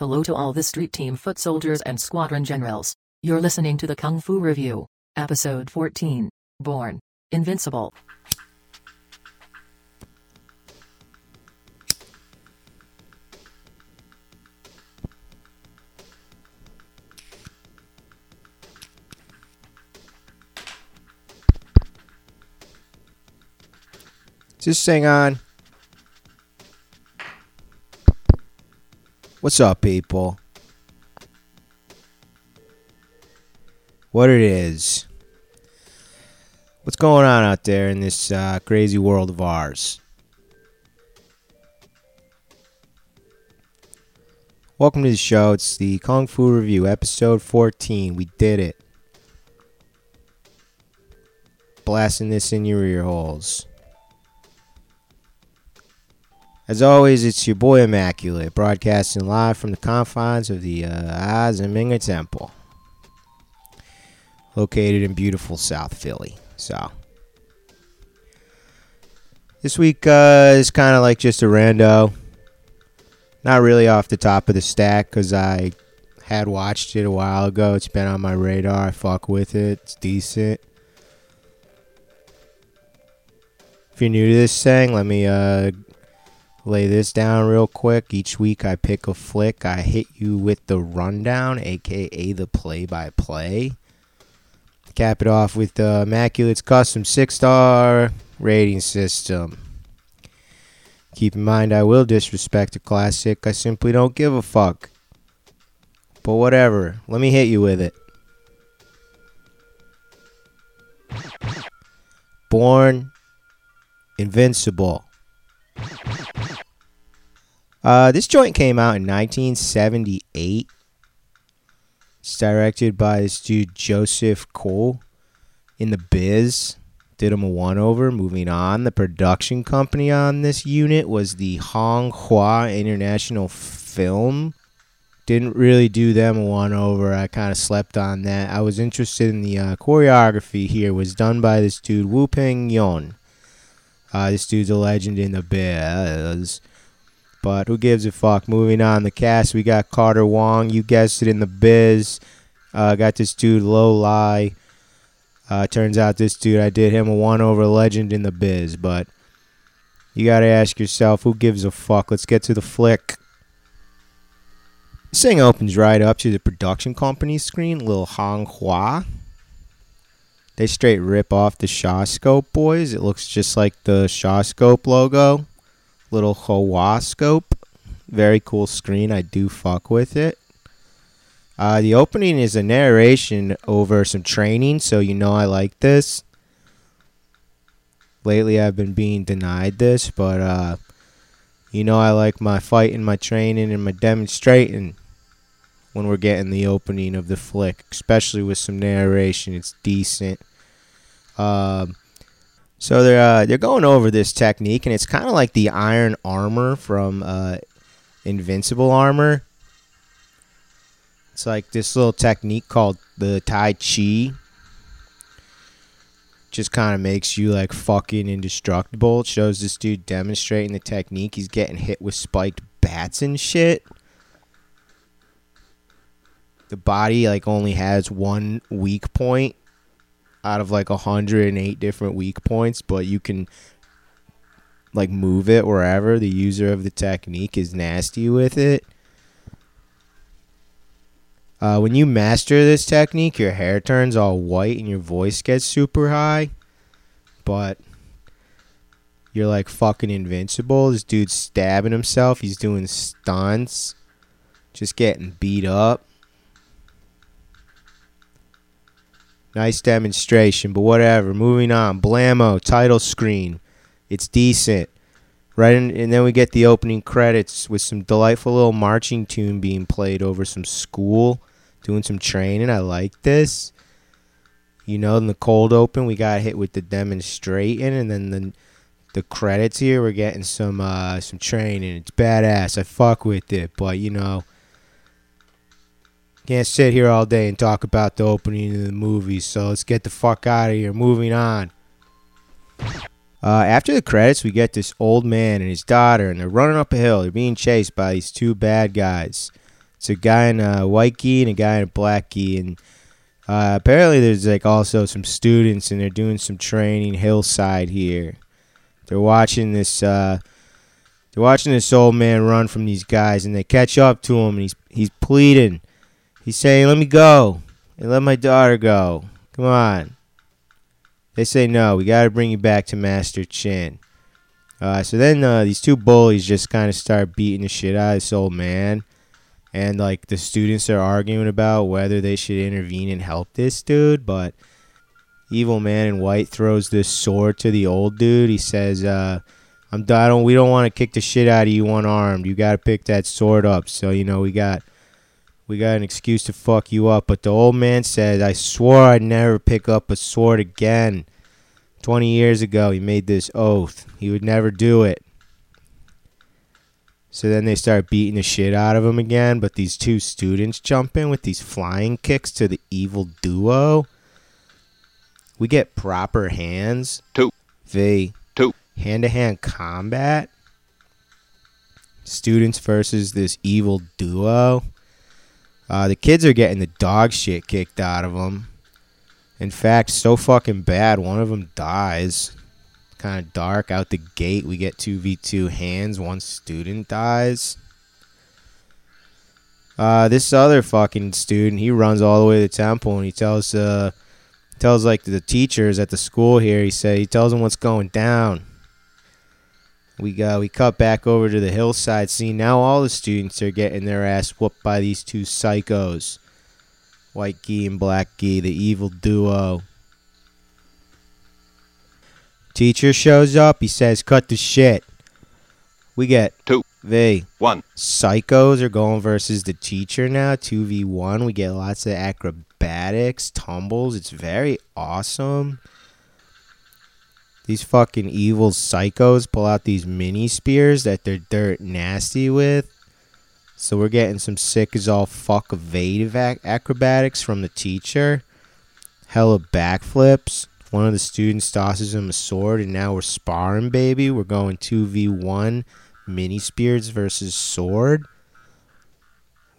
Hello to all the street team foot soldiers and squadron generals. You're listening to the Kung Fu Review, Episode 14 Born Invincible. Just sing on. What's up, people? What it is. What's going on out there in this uh, crazy world of ours? Welcome to the show. It's the Kung Fu Review, episode 14. We did it. Blasting this in your ear holes. As always, it's your boy Immaculate, broadcasting live from the confines of the uh, Azimingha Temple, located in beautiful South Philly. So, this week uh, is kind of like just a rando. Not really off the top of the stack because I had watched it a while ago. It's been on my radar. I fuck with it. It's decent. If you're new to this thing, let me uh, lay this down real quick. Each week I pick a flick. I hit you with the rundown, aka the play by play. Cap it off with the Immaculate's custom six star rating system. Keep in mind, I will disrespect a classic. I simply don't give a fuck. But whatever. Let me hit you with it. Born Invincible. Uh, this joint came out in 1978. It's directed by this dude Joseph Cole in the biz. Did him a one over. Moving on, the production company on this unit was the Hong Hua International Film. Didn't really do them a one over. I kind of slept on that. I was interested in the uh, choreography here. Was done by this dude Wu Ping Yon. Uh, this dude's a legend in the biz. But who gives a fuck? Moving on, the cast we got Carter Wong. You guessed it in the biz. Uh, got this dude Lo Lieh. Uh, turns out this dude, I did him a one over legend in the biz. But you gotta ask yourself, who gives a fuck? Let's get to the flick. This thing opens right up to the production company screen, Lil Hong Hua. They straight rip off the Shaw Scope boys. It looks just like the Shaw Scope logo little Hua scope. Very cool screen. I do fuck with it. Uh, the opening is a narration over some training, so you know I like this. Lately, I've been being denied this, but uh, you know I like my fighting, my training, and my demonstrating when we're getting the opening of the flick, especially with some narration. It's decent. Um, so they're uh, they're going over this technique, and it's kind of like the iron armor from uh, Invincible Armor. It's like this little technique called the Tai Chi. Just kind of makes you like fucking indestructible. It shows this dude demonstrating the technique. He's getting hit with spiked bats and shit. The body like only has one weak point out of like 108 different weak points, but you can like move it wherever the user of the technique is nasty with it. Uh, when you master this technique, your hair turns all white and your voice gets super high, but you're like fucking invincible. This dude's stabbing himself. He's doing stunts, just getting beat up. Nice demonstration, but whatever. Moving on. Blammo, title screen. It's decent. Right, in, and then we get the opening credits with some delightful little marching tune being played over some school, doing some training. I like this. You know, in the cold open, we got hit with the demonstrating, and then the the credits here, we're getting some uh, some training. It's badass. I fuck with it, but you know, can't sit here all day and talk about the opening of the movie, so let's get the fuck out of here. Moving on. Uh, after the credits, we get this old man and his daughter, and they're running up a hill. They're being chased by these two bad guys. It's a guy in a white gi and a guy in a black gi, and uh, apparently there's like also some students and they're doing some training hillside here. They're watching this. Uh, they're watching this old man run from these guys, and they catch up to him, and he's he's pleading. He's saying, "Let me go, and let my daughter go. Come on." They say, "No, we got to bring you back to Master Chin." Uh, so then uh, these two bullies just kind of start beating the shit out of this old man, and like the students are arguing about whether they should intervene and help this dude, but evil man in white throws this sword to the old dude. He says, uh, "I'm I don't we don't want to kick the shit out of you unarmed. You got to pick that sword up." So you know we got we got an excuse to fuck you up. But the old man said, "I swore I'd never pick up a sword again." 20 years ago, he made this oath. He would never do it. So then they start beating the shit out of him again. But these two students jump in with these flying kicks to the evil duo. We get proper hands. Two. V. Two. Hand to hand combat. Students versus this evil duo. Uh, the kids are getting the dog shit kicked out of them. In fact, so fucking bad, one of them dies. Kind of dark out the gate. We get 2v2 hands. One student dies. Uh, this other fucking student, he runs all the way to the temple and he tells, uh, tells like the teachers at the school here. He say he tells them what's going down. We got we cut back over to the hillside scene. Now all the students are getting their ass whooped by these two psychos. White Gi and Black Gi, the evil duo. Teacher shows up. He says, "Cut the shit." We get Two. V. One. Psychos are going versus the teacher now. Two v one. We get lots of acrobatics, tumbles. It's very awesome. These fucking evil psychos pull out these mini spears that they're dirt nasty with. So we're getting some sick as all fuck evasive ac- acrobatics from the teacher. Hella backflips. One of the students tosses him a sword, and now we're sparring, baby. We're going 2v1 mini spears versus sword.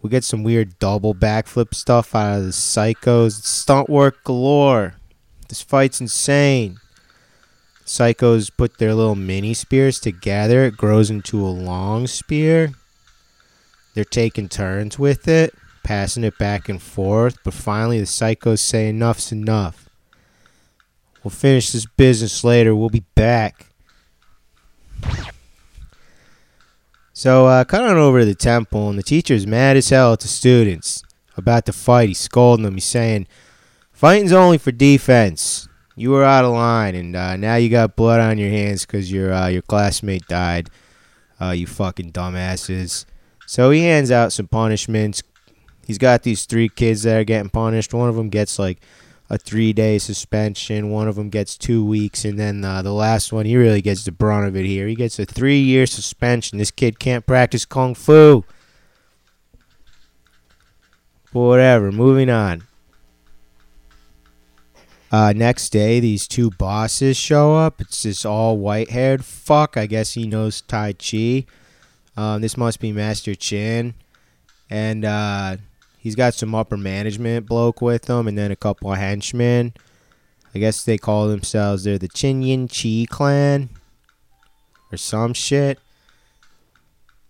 We get some weird double backflip stuff out of the psychos. Stunt work galore. This fight's insane. Psychos put their little mini spears together. It grows into a long spear. They're taking turns with it, passing it back and forth. But finally, the psychos say, Enough's enough. We'll finish this business later. We'll be back. So, uh, cut on over to the temple, and the teacher's mad as hell at the students about the fight. He's scolding them. He's saying, Fighting's only for defense. You were out of line, and uh, now you got blood on your hands because your uh, your classmate died. Uh, you fucking dumbasses. So he hands out some punishments. He's got these three kids that are getting punished. One of them gets like a three day suspension. One of them gets two weeks, and then uh, the last one he really gets the brunt of it here. He gets a three year suspension. This kid can't practice kung fu. Whatever. Moving on. Uh, next day, these two bosses show up. It's this all white haired fuck. I guess he knows Tai Chi. Um, this must be Master Chin. And uh, he's got some upper management bloke with him and then a couple of henchmen. I guess they call themselves, they're the Chin Yin Chi clan or some shit.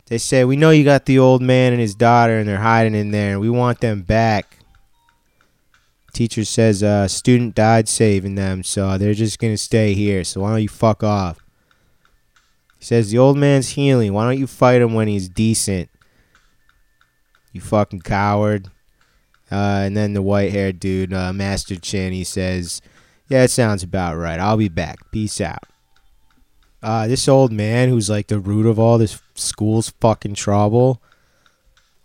They say, We know you got the old man and his daughter and they're hiding in there and we want them back. Teacher says a uh, student died saving them, so they're just gonna stay here. So why don't you fuck off? He says the old man's healing. Why don't you fight him when he's decent? You fucking coward. Uh, and then the white-haired dude, uh, Master Chin, he says, "Yeah, it sounds about right. I'll be back. Peace out." Uh, this old man, who's like the root of all this school's fucking trouble,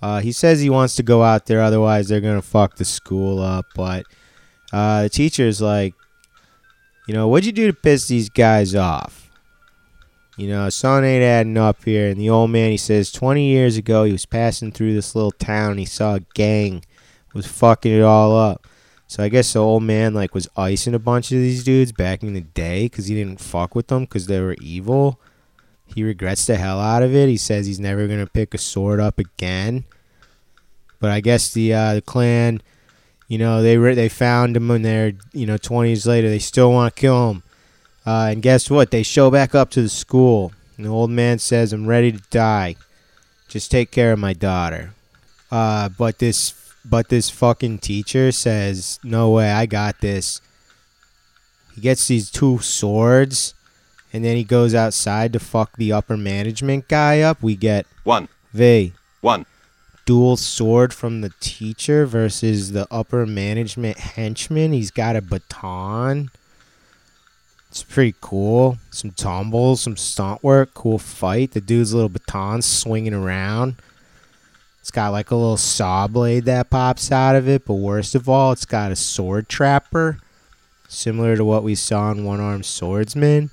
uh, he says he wants to go out there, otherwise they're gonna fuck the school up. But uh, the teacher's like, you know, what'd you do to piss these guys off? You know, son ain't adding up here. And the old man, he says, 20 years ago, he was passing through this little town. He saw a gang was fucking it all up. So I guess the old man like was icing a bunch of these dudes back in the day because he didn't fuck with them because they were evil. He regrets the hell out of it. He says he's never gonna pick a sword up again. But I guess the uh, the clan, you know, they re- they found him in their you know 20 years later. They still want to kill him. Uh, and guess what? They show back up to the school. And the old man says, "I'm ready to die. Just take care of my daughter." Uh, but this but this fucking teacher says, "No way, I got this." He gets these two swords, and then he goes outside to fuck the upper management guy up. We get one, V one, dual sword from the teacher versus the upper management henchman. He's got a baton. It's pretty cool. Some tumbles, some stunt work, cool fight. The dude's little baton swinging around. It's got like a little saw blade that pops out of it, but worst of all, it's got a sword trapper, similar to what we saw in One Armed Swordsman.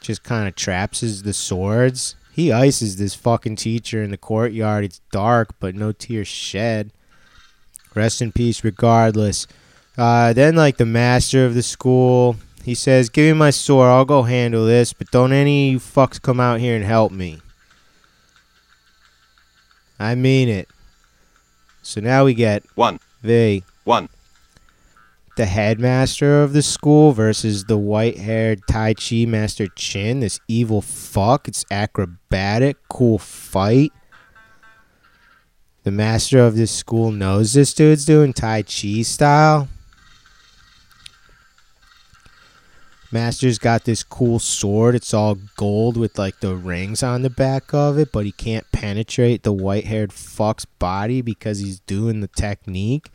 Just kind of traps his, the swords. He ices this fucking teacher in the courtyard. It's dark, but no tears shed. Rest in peace, regardless. Uh, then, like the master of the school, he says, "Give me my sword. I'll go handle this, but don't any of fucks come out here and help me." I mean it. So now we get one, V, one, the headmaster of the school versus the white-haired Tai Chi master Chin. This evil fuck. It's acrobatic, cool fight. The master of this school knows this dude's doing Tai Chi style. Master's got this cool sword. It's all gold with like the rings on the back of it, but he can't penetrate the white haired fuck's body because he's doing the technique.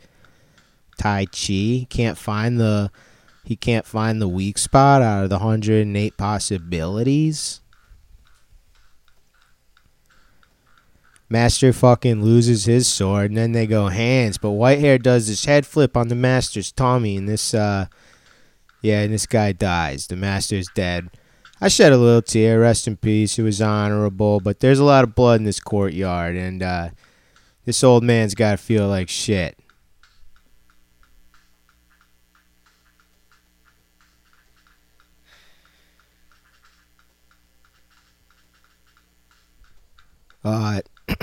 Tai Chi. Can't find the he can't find the weak spot out of the 108 possibilities. Master fucking loses his sword and then they go hands, but Whitehair does this head flip on the Master's Tommy and this uh yeah, and this guy dies. The Master's dead. I shed a little tear, rest in peace. It was honorable, but there's a lot of blood in this courtyard and uh this old man's got to feel like shit. Uh,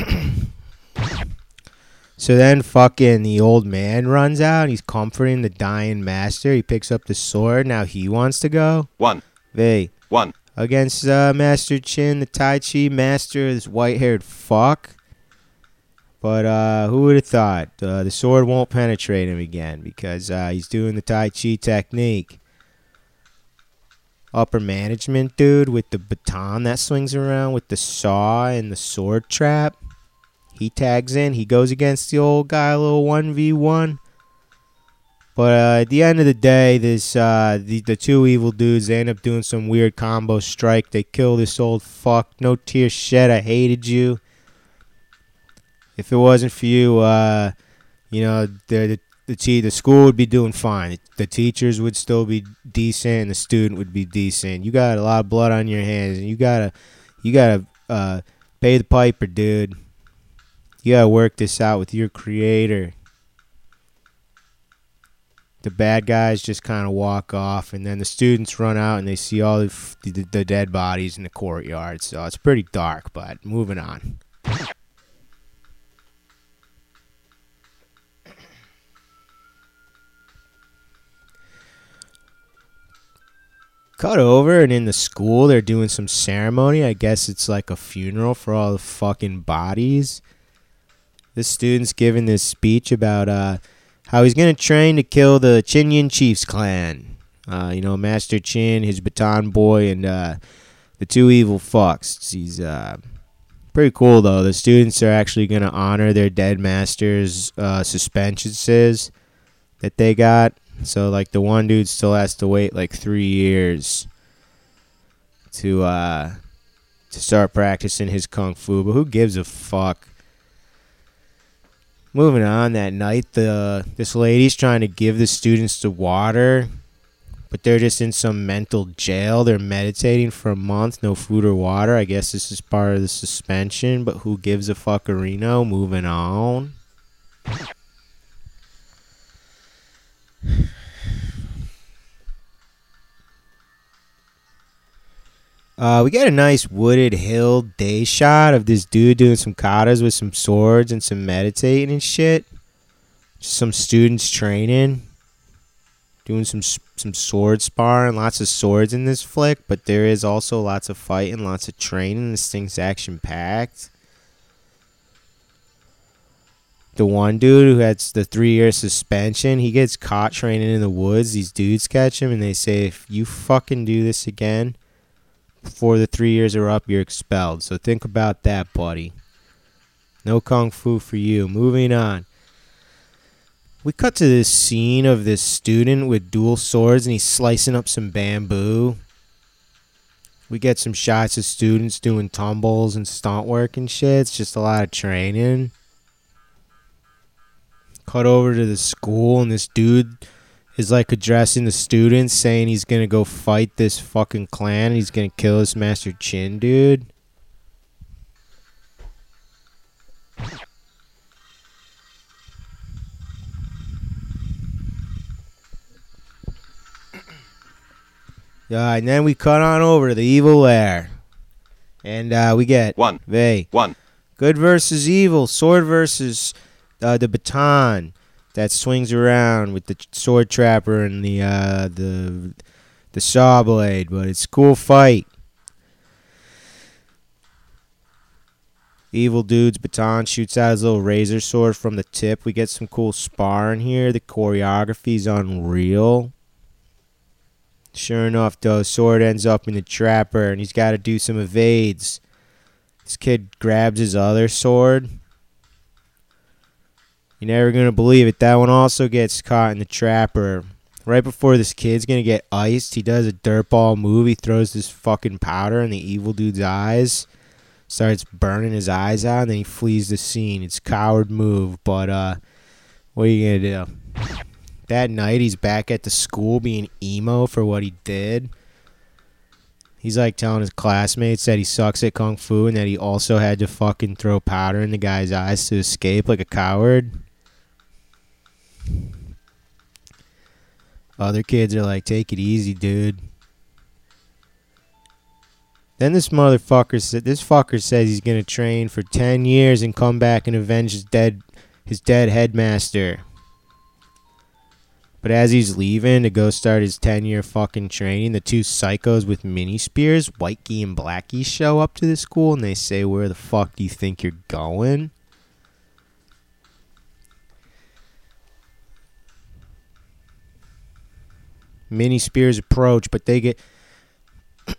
so then fucking the old man runs out. He's comforting the dying master. He picks up the sword. Now he wants to go. one, Vey. one, Against uh, Master Chin, the Tai Chi master, this white haired fuck. But uh, who would have thought? Uh, the sword won't penetrate him again because uh, he's doing the Tai Chi technique. Upper management dude with the baton that swings around with the saw and the sword trap. He tags in. He goes against the old guy, a little 1v1. But uh, at the end of the day, this uh, the, the two evil dudes they end up doing some weird combo strike. They kill this old fuck. No tears shed. I hated you. If it wasn't for you, uh, you know the the the, te- the school would be doing fine. The teachers would still be decent, the student would be decent. You got a lot of blood on your hands, and you gotta you gotta uh, pay the piper, dude. You gotta work this out with your creator the bad guys just kind of walk off, and then the students run out and they see all the, the, the dead bodies in the courtyard. So it's pretty dark, but moving on. Cut over, and in the school, they're doing some ceremony. I guess it's like a funeral for all the fucking bodies. The student's giving this speech about uh, how he's going to train to kill the Chinyan Chiefs clan. Uh, you know, Master Chin, his baton boy, and uh, the two evil fucks. He's uh, pretty cool, though. The students are actually going to honor their dead master's uh, suspensions that they got. So, like, the one dude still has to wait like three years to uh, to start practicing his kung fu. But who gives a fuck? Moving on that night, the this lady's trying to give the students the water, but they're just in some mental jail. They're meditating for a month, no food or water. I guess this is part of the suspension, but who gives a fuckerino? Moving on. Uh, we got a nice wooded hill day shot of this dude doing some katas with some swords and some meditating and shit. Some students training, doing some some sword sparring. Lots of swords in this flick, but there is also lots of fighting, lots of training. This thing's action packed. The one dude who had the three year suspension, he gets caught training in the woods. These dudes catch him and they say, if you fucking do this again, before the three years are up, you're expelled. So think about that, buddy. No kung fu for you. Moving on. We cut to this scene of this student with dual swords and he's slicing up some bamboo. We get some shots of students doing tumbles and stunt work and shit. It's just a lot of training. Cut over to the school and this dude is like addressing the students saying he's gonna go fight this fucking clan and he's gonna kill this Master Chin dude. Yeah, and then we cut on over to the evil lair. And uh, we get One. Vey. One. Good versus evil. Sword versus uh, the baton that swings around with the sword trapper and the uh, the the saw blade. But it's cool fight. Evil dude's baton shoots out his little razor sword from the tip. We get some cool sparring here. The choreography's unreal. Sure enough, though, sword ends up in the trapper, and he's got to do some evades. This kid grabs his other sword. You're never gonna believe it. That one also gets caught in the trapper. Right before this kid's gonna get iced, he does a dirtball move. He throws this fucking powder in the evil dude's eyes, starts burning his eyes out, and then he flees the scene. It's coward move, but uh, what are you gonna do? That night, he's back at the school being emo for what he did. He's like telling his classmates that he sucks at kung fu and that he also had to fucking throw powder in the guy's eyes to escape like a coward. Other kids are like, take it easy, dude. Then this motherfucker said, this fucker says he's gonna train for ten years and come back and avenge his dead, his dead headmaster. But as he's leaving to go start his 10 year fucking training, the two psychos with mini spears, Whitekey and Blackie, show up to the school and they say, Where the fuck do you think you're going? Mini spears approach, but they get.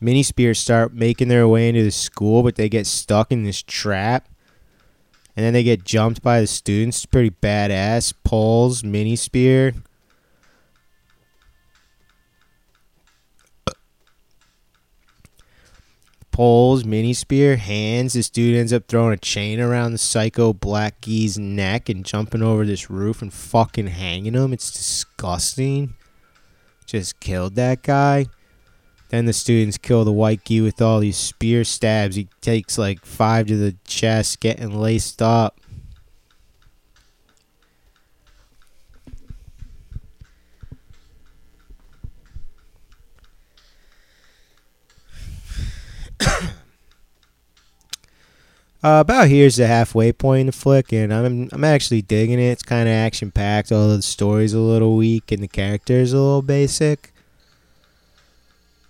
Mini spears start making their way into the school, but they get stuck in this trap and then they get jumped by the students. Pretty badass. Poles, mini spear. Poles, mini spear, hands. This dude ends up throwing a chain around the psycho black gee's neck and jumping over this roof and fucking hanging him. It's disgusting. Just killed that guy. Then the students kill the white gee with all these spear stabs. He takes like five to the chest, getting laced up. Uh, about here's the halfway point in the flick, and I'm I'm actually digging it. It's kind of action packed. Although the story's a little weak and the characters a little basic.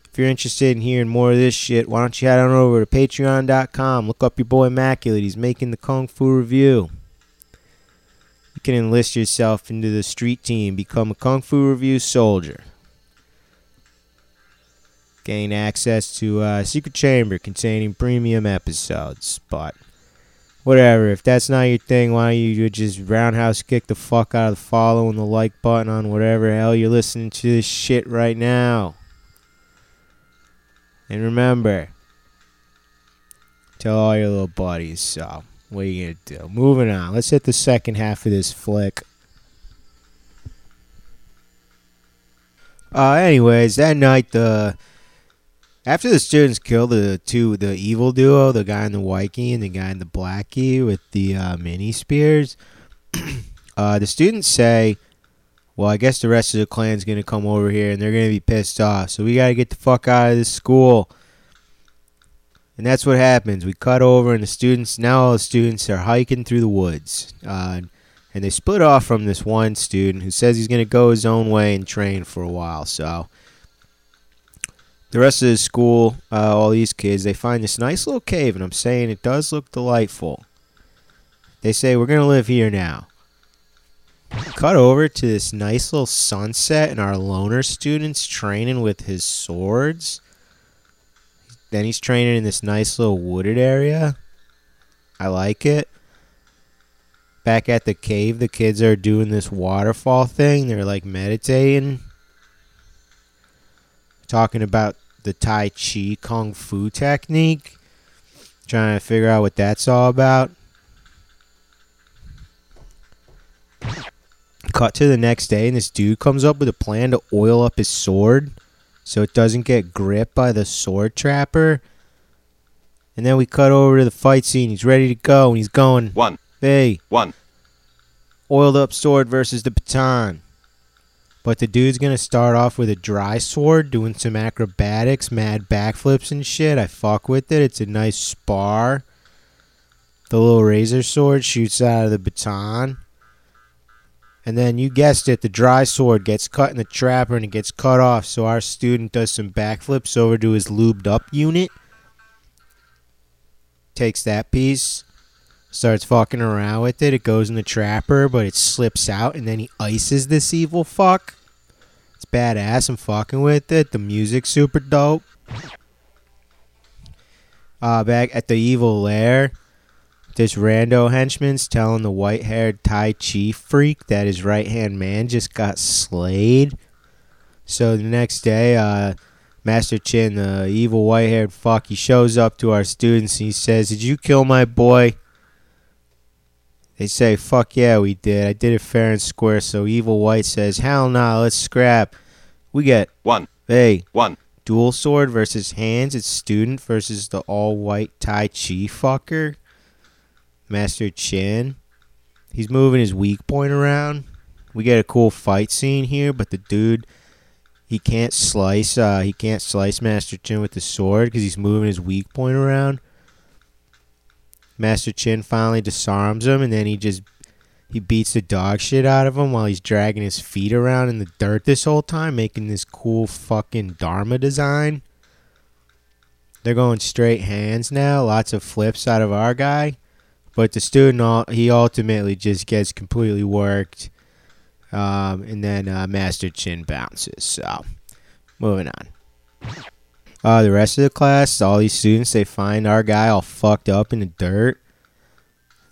If you're interested in hearing more of this shit, why don't you head on over to patreon.com. Look up your boy Immaculate. He's making the Kung Fu review. You can enlist yourself into the street team, become a Kung Fu review soldier. Gain access to a secret chamber containing premium episodes. But whatever, if that's not your thing, why don't you just roundhouse kick the fuck out of the follow and the like button on whatever hell you're listening to this shit right now. And remember, tell all your little buddies. So, what are you gonna do? Moving on. Let's hit the second half of this flick. Uh, anyways, that night the after the students kill the two the evil duo, the guy in the white and the guy in the black key with the uh, mini spears, uh, the students say, Well, I guess the rest of the clan's gonna come over here and they're gonna be pissed off. So we gotta get the fuck out of this school. And that's what happens. We cut over, and the students now all the students are hiking through the woods. Uh, and they split off from this one student who says he's to go his own way and train for a while. So the rest of the school, uh, all these kids, they find this nice little cave, and I'm saying it does look delightful. They say we're going to live here now. Cut over to this nice little sunset, and our loner student's training with his swords. Then he's training in this nice little wooded area. I like it. Back at the cave, the kids are doing this waterfall thing. They're like meditating, talking about the Tai Chi Kung Fu technique, trying to figure out what that's all about. Cut to the next day, and this dude comes up with a plan to oil up his sword so it doesn't get gripped by the sword trapper. And then we cut over to the fight scene. He's ready to go, and he's going. One. Hey, One. oiled up sword versus the baton. But the dude's gonna start off with a dry sword, doing some acrobatics, mad backflips and shit. I fuck with it. It's a nice spar. The little razor sword shoots out of the baton. And then you guessed it, the dry sword gets cut in the trapper and it gets cut off. So our student does some backflips over to his lubed up unit. Takes that piece, starts fucking around with it. It goes in the trapper, but it slips out, and then he ices this evil fuck. It's badass. I'm fucking with it. The music's super dope. Uh, back at the evil lair, this rando henchman's telling the white-haired Tai Chi freak that his right-hand man just got slayed. So the next day, uh, Master Chin, the evil white-haired fuck, he shows up to our students and he says, "Did you kill my boy?" They say, fuck yeah, we did. I did it fair and square. So Evil White says, hell nah, let's scrap. We get, One. hey, One. dual sword versus hands. It's student versus the all white Tai Chi fucker. Master Chin. He's moving his weak point around. We get a cool fight scene here, but the dude, he can't slice. Uh, he can't slice Master Chin with the sword because he's moving his weak point around. Master Chin finally disarms him, and then he just he beats the dog shit out of him while he's dragging his feet around in the dirt this whole time, making this cool fucking Dharma design. They're going straight hands now, lots of flips out of our guy, but the student ul- he ultimately just gets completely worked, um, and then uh, Master Chin bounces. So, moving on. Uh, the rest of the class, all these students, they find our guy all fucked up in the dirt.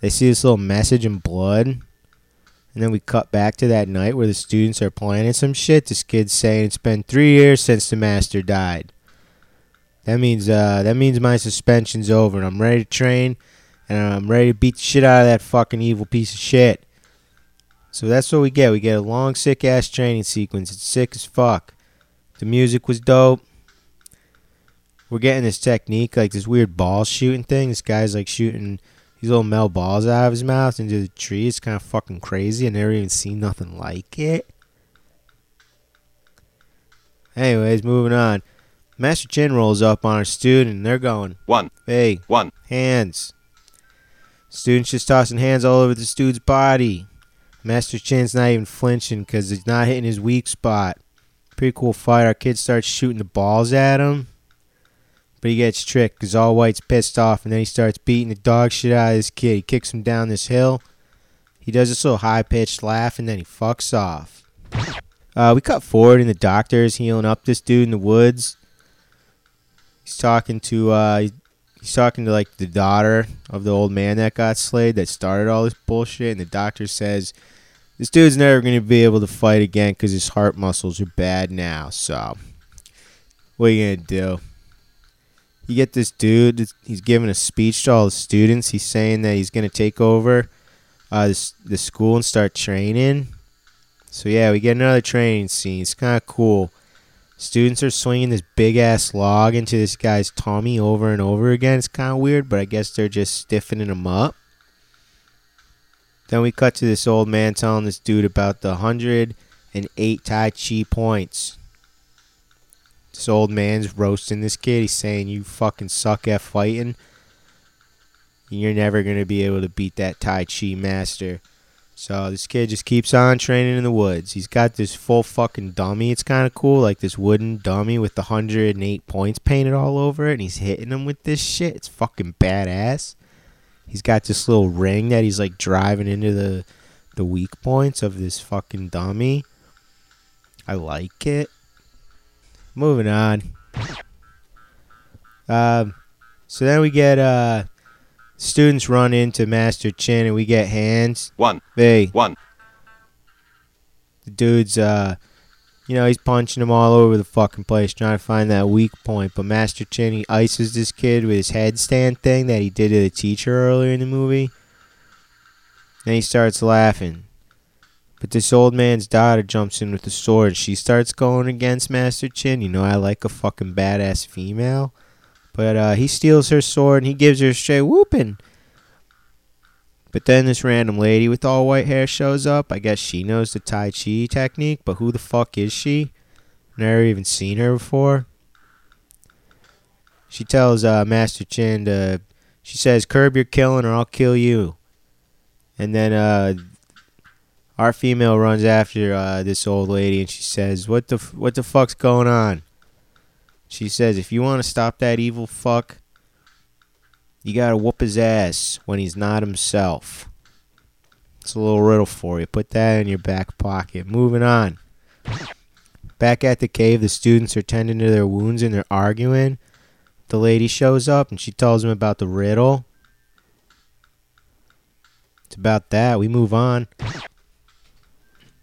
They see this little message in blood. And then we cut back to that night where the students are planning some shit. This kid's saying it's been three years since the master died. That means uh, that means my suspension's over and I'm ready to train and I'm ready to beat the shit out of that fucking evil piece of shit. So that's what we get. We get a long sick ass training sequence. It's sick as fuck. The music was dope we're getting this technique, like this weird ball shooting thing. This guy's like shooting these little metal balls out of his mouth into the tree. It's kind of fucking crazy. I never even seen nothing like it. Anyways, moving on. Master Chin rolls up on our student and they're going, One. hey, One. hands. Student's just tossing hands all over this dude's body. Master Chin's not even flinching because he's not hitting his weak spot. Pretty cool fight. Our kid starts shooting the balls at him. But he gets tricked because All White's pissed off, and then he starts beating the dog shit out of this kid. He kicks him down this hill. He does this little high pitched laugh, and then he fucks off. Uh, we cut forward, and the doctor is healing up this dude in the woods. He's talking to uh, he's talking to like the daughter of the old man that got slayed that started all this bullshit, and the doctor says this dude's never going to be able to fight again because his heart muscles are bad now. So, what are you gonna do? You get this dude. He's giving a speech to all the students. He's saying that he's gonna take over uh, the school and start training. So yeah, we get another training scene. It's kind of cool. Students are swinging this big ass log into this guy's tummy over and over again. It's kind of weird, but I guess they're just stiffening him up. Then we cut to this old man telling this dude about the hundred and eight Tai Chi points. This old man's roasting this kid. He's saying, You fucking suck at fighting. You're never going to be able to beat that Tai Chi master. So this kid just keeps on training in the woods. He's got this full fucking dummy. It's kind of cool, like this wooden dummy with the 108 points painted all over it, and he's hitting him with this shit. It's fucking badass. He's got this little ring that he's like driving into the the weak points of this fucking dummy. I like it. Moving on. Um, so then we get uh students run into Master Chin and we get hands. One. Hey, One. the dude's uh you know, he's punching him all over the fucking place trying to find that weak point. But Master Chin he ices this kid with his headstand thing that he did to the teacher earlier in the movie. Then he starts laughing. But this old man's daughter jumps in with the sword. She starts going against Master Chin. You know, I like a fucking badass female. But uh, he steals her sword and he gives her a straight whooping. But then this random lady with all white hair shows up. I guess she knows the Tai Chi technique, but who the fuck is she? Never even seen her before. She tells uh, Master Chin to. She says, "Curb your killing, or I'll kill you." And then uh, our female runs after uh, this old lady, and she says, "What the f- what the fuck's going on?" She says, "If you want to stop that evil fuck, you gotta whoop his ass when he's not himself." It's a little riddle for you. Put that in your back pocket. Moving on. Back at the cave, the students are tending to their wounds and they're arguing. The lady shows up and she tells them about the riddle. It's about that. We move on.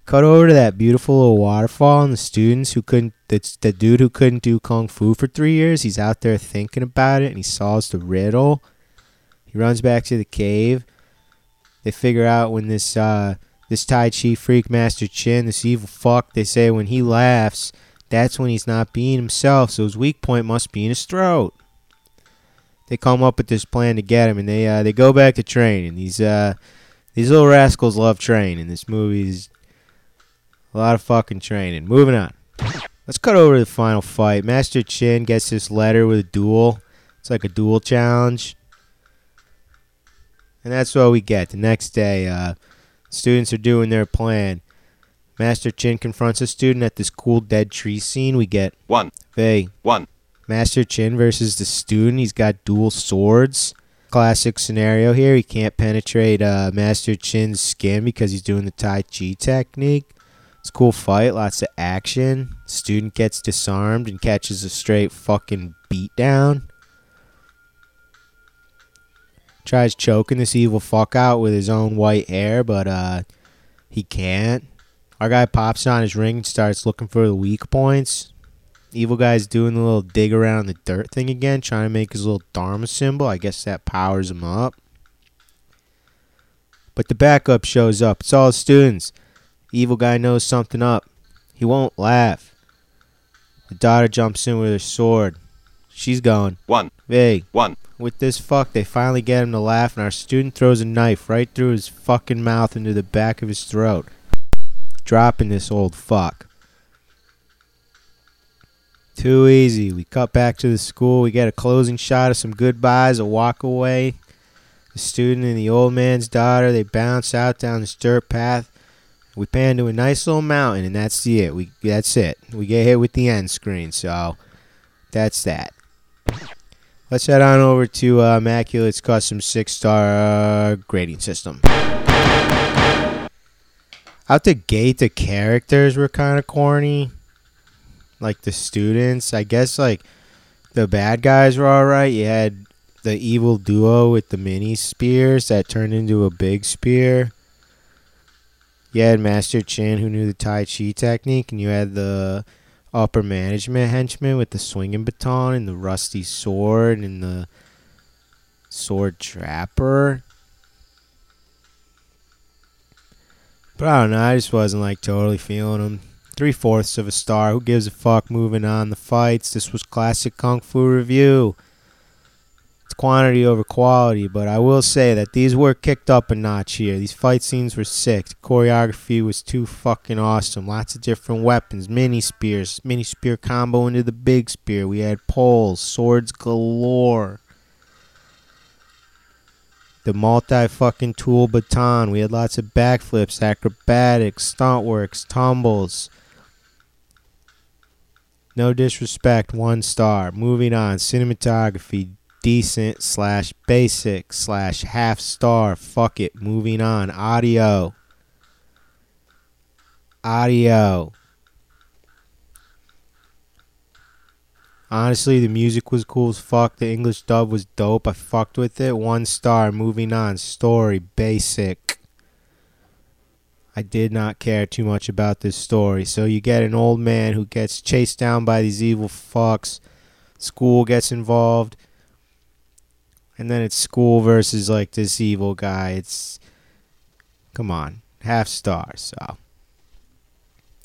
Cut over to that beautiful little waterfall and the students who couldn't that's the dude who couldn't do kung fu for three years. He's out there thinking about it and he solves the riddle. He runs back to the cave. They figure out when this uh this Tai Chi freak Master Chin, this evil fuck, they say when he laughs, that's when he's not being himself, so his weak point must be in his throat. They come up with this plan to get him and they uh they go back to training. These uh these little rascals love training. This movie's a lot of fucking training. Moving on. Let's cut over to the final fight. Master Chin gets this letter with a duel. It's like a duel challenge. And that's what we get. The next day, uh, students are doing their plan. Master Chin confronts a student at this cool dead tree scene. We get One. Hey, One. Master Chin versus the student. He's got dual swords. Classic scenario here. He can't penetrate uh, Master Chin's skin because he's doing the Tai Chi technique. It's a cool fight, lots of action. Student gets disarmed and catches a straight fucking beatdown. Tries choking this evil fuck out with his own white hair, but uh, he can't. Our guy pops on his ring and starts looking for the weak points. Evil guy's doing the little dig around the dirt thing again, trying to make his little Dharma symbol. I guess that powers him up. But the backup shows up. It's all students. Evil guy knows something up. He won't laugh. The daughter jumps in with her sword. She's going. One. Hey, One. with this fuck, they finally get him to laugh, and our student throws a knife right through his fucking mouth into the back of his throat, dropping this old fuck. Too easy. We cut back to the school. We get a closing shot of some goodbyes, a walk away. The student and the old man's daughter, they bounce out down this dirt path. We pan to a nice little mountain, and that's it. We that's it. We get hit with the end screen, so that's that. Let's head on over to uh, Immaculate's custom six star uh, grading system. Out the gate, the characters were kind of corny. Like the students, I guess. Like the bad guys were alright. You had the evil duo with the mini spears that turned into a big spear. You had Master Chin who knew the Tai Chi technique, and you had the upper management henchman with the swinging baton and the rusty sword and the sword trapper. But I don't know, I just wasn't like totally feeling them. Three fourths of a star. Who gives a fuck? Moving on. The fights. This was classic kung fu review. It's quantity over quality, but I will say that these were kicked up a notch here. These fight scenes were sick. The choreography was too fucking awesome. Lots of different weapons, mini spears, mini spear combo into the big spear. We had poles, swords galore. The multi fucking tool baton. We had lots of backflips, acrobatics, stunt works, tumbles. No disrespect, one star. Moving on, cinematography, decent slash basic slash half star. Fuck it. Moving on. Audio. Audio. Honestly, the music was cool as fuck. The English dub was dope. I fucked with it. One star. Moving on. Story. Basic. I did not care too much about this story. So you get an old man who gets chased down by these evil fucks. School gets involved and then it's school versus like this evil guy. It's come on, half star. So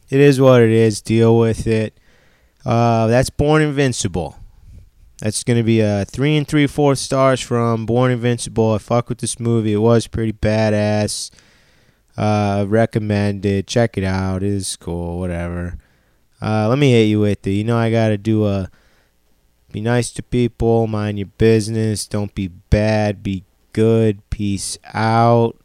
it is what it is. Deal with it. Uh, that's Born Invincible. That's gonna be a three and three fourth stars from Born Invincible. I fuck with this movie. It was pretty badass. Uh, recommended. Check it out. It is cool. Whatever. Uh, let me hit you with it. You know I gotta do a be nice to people, mind your business, don't be bad, be good. Peace out.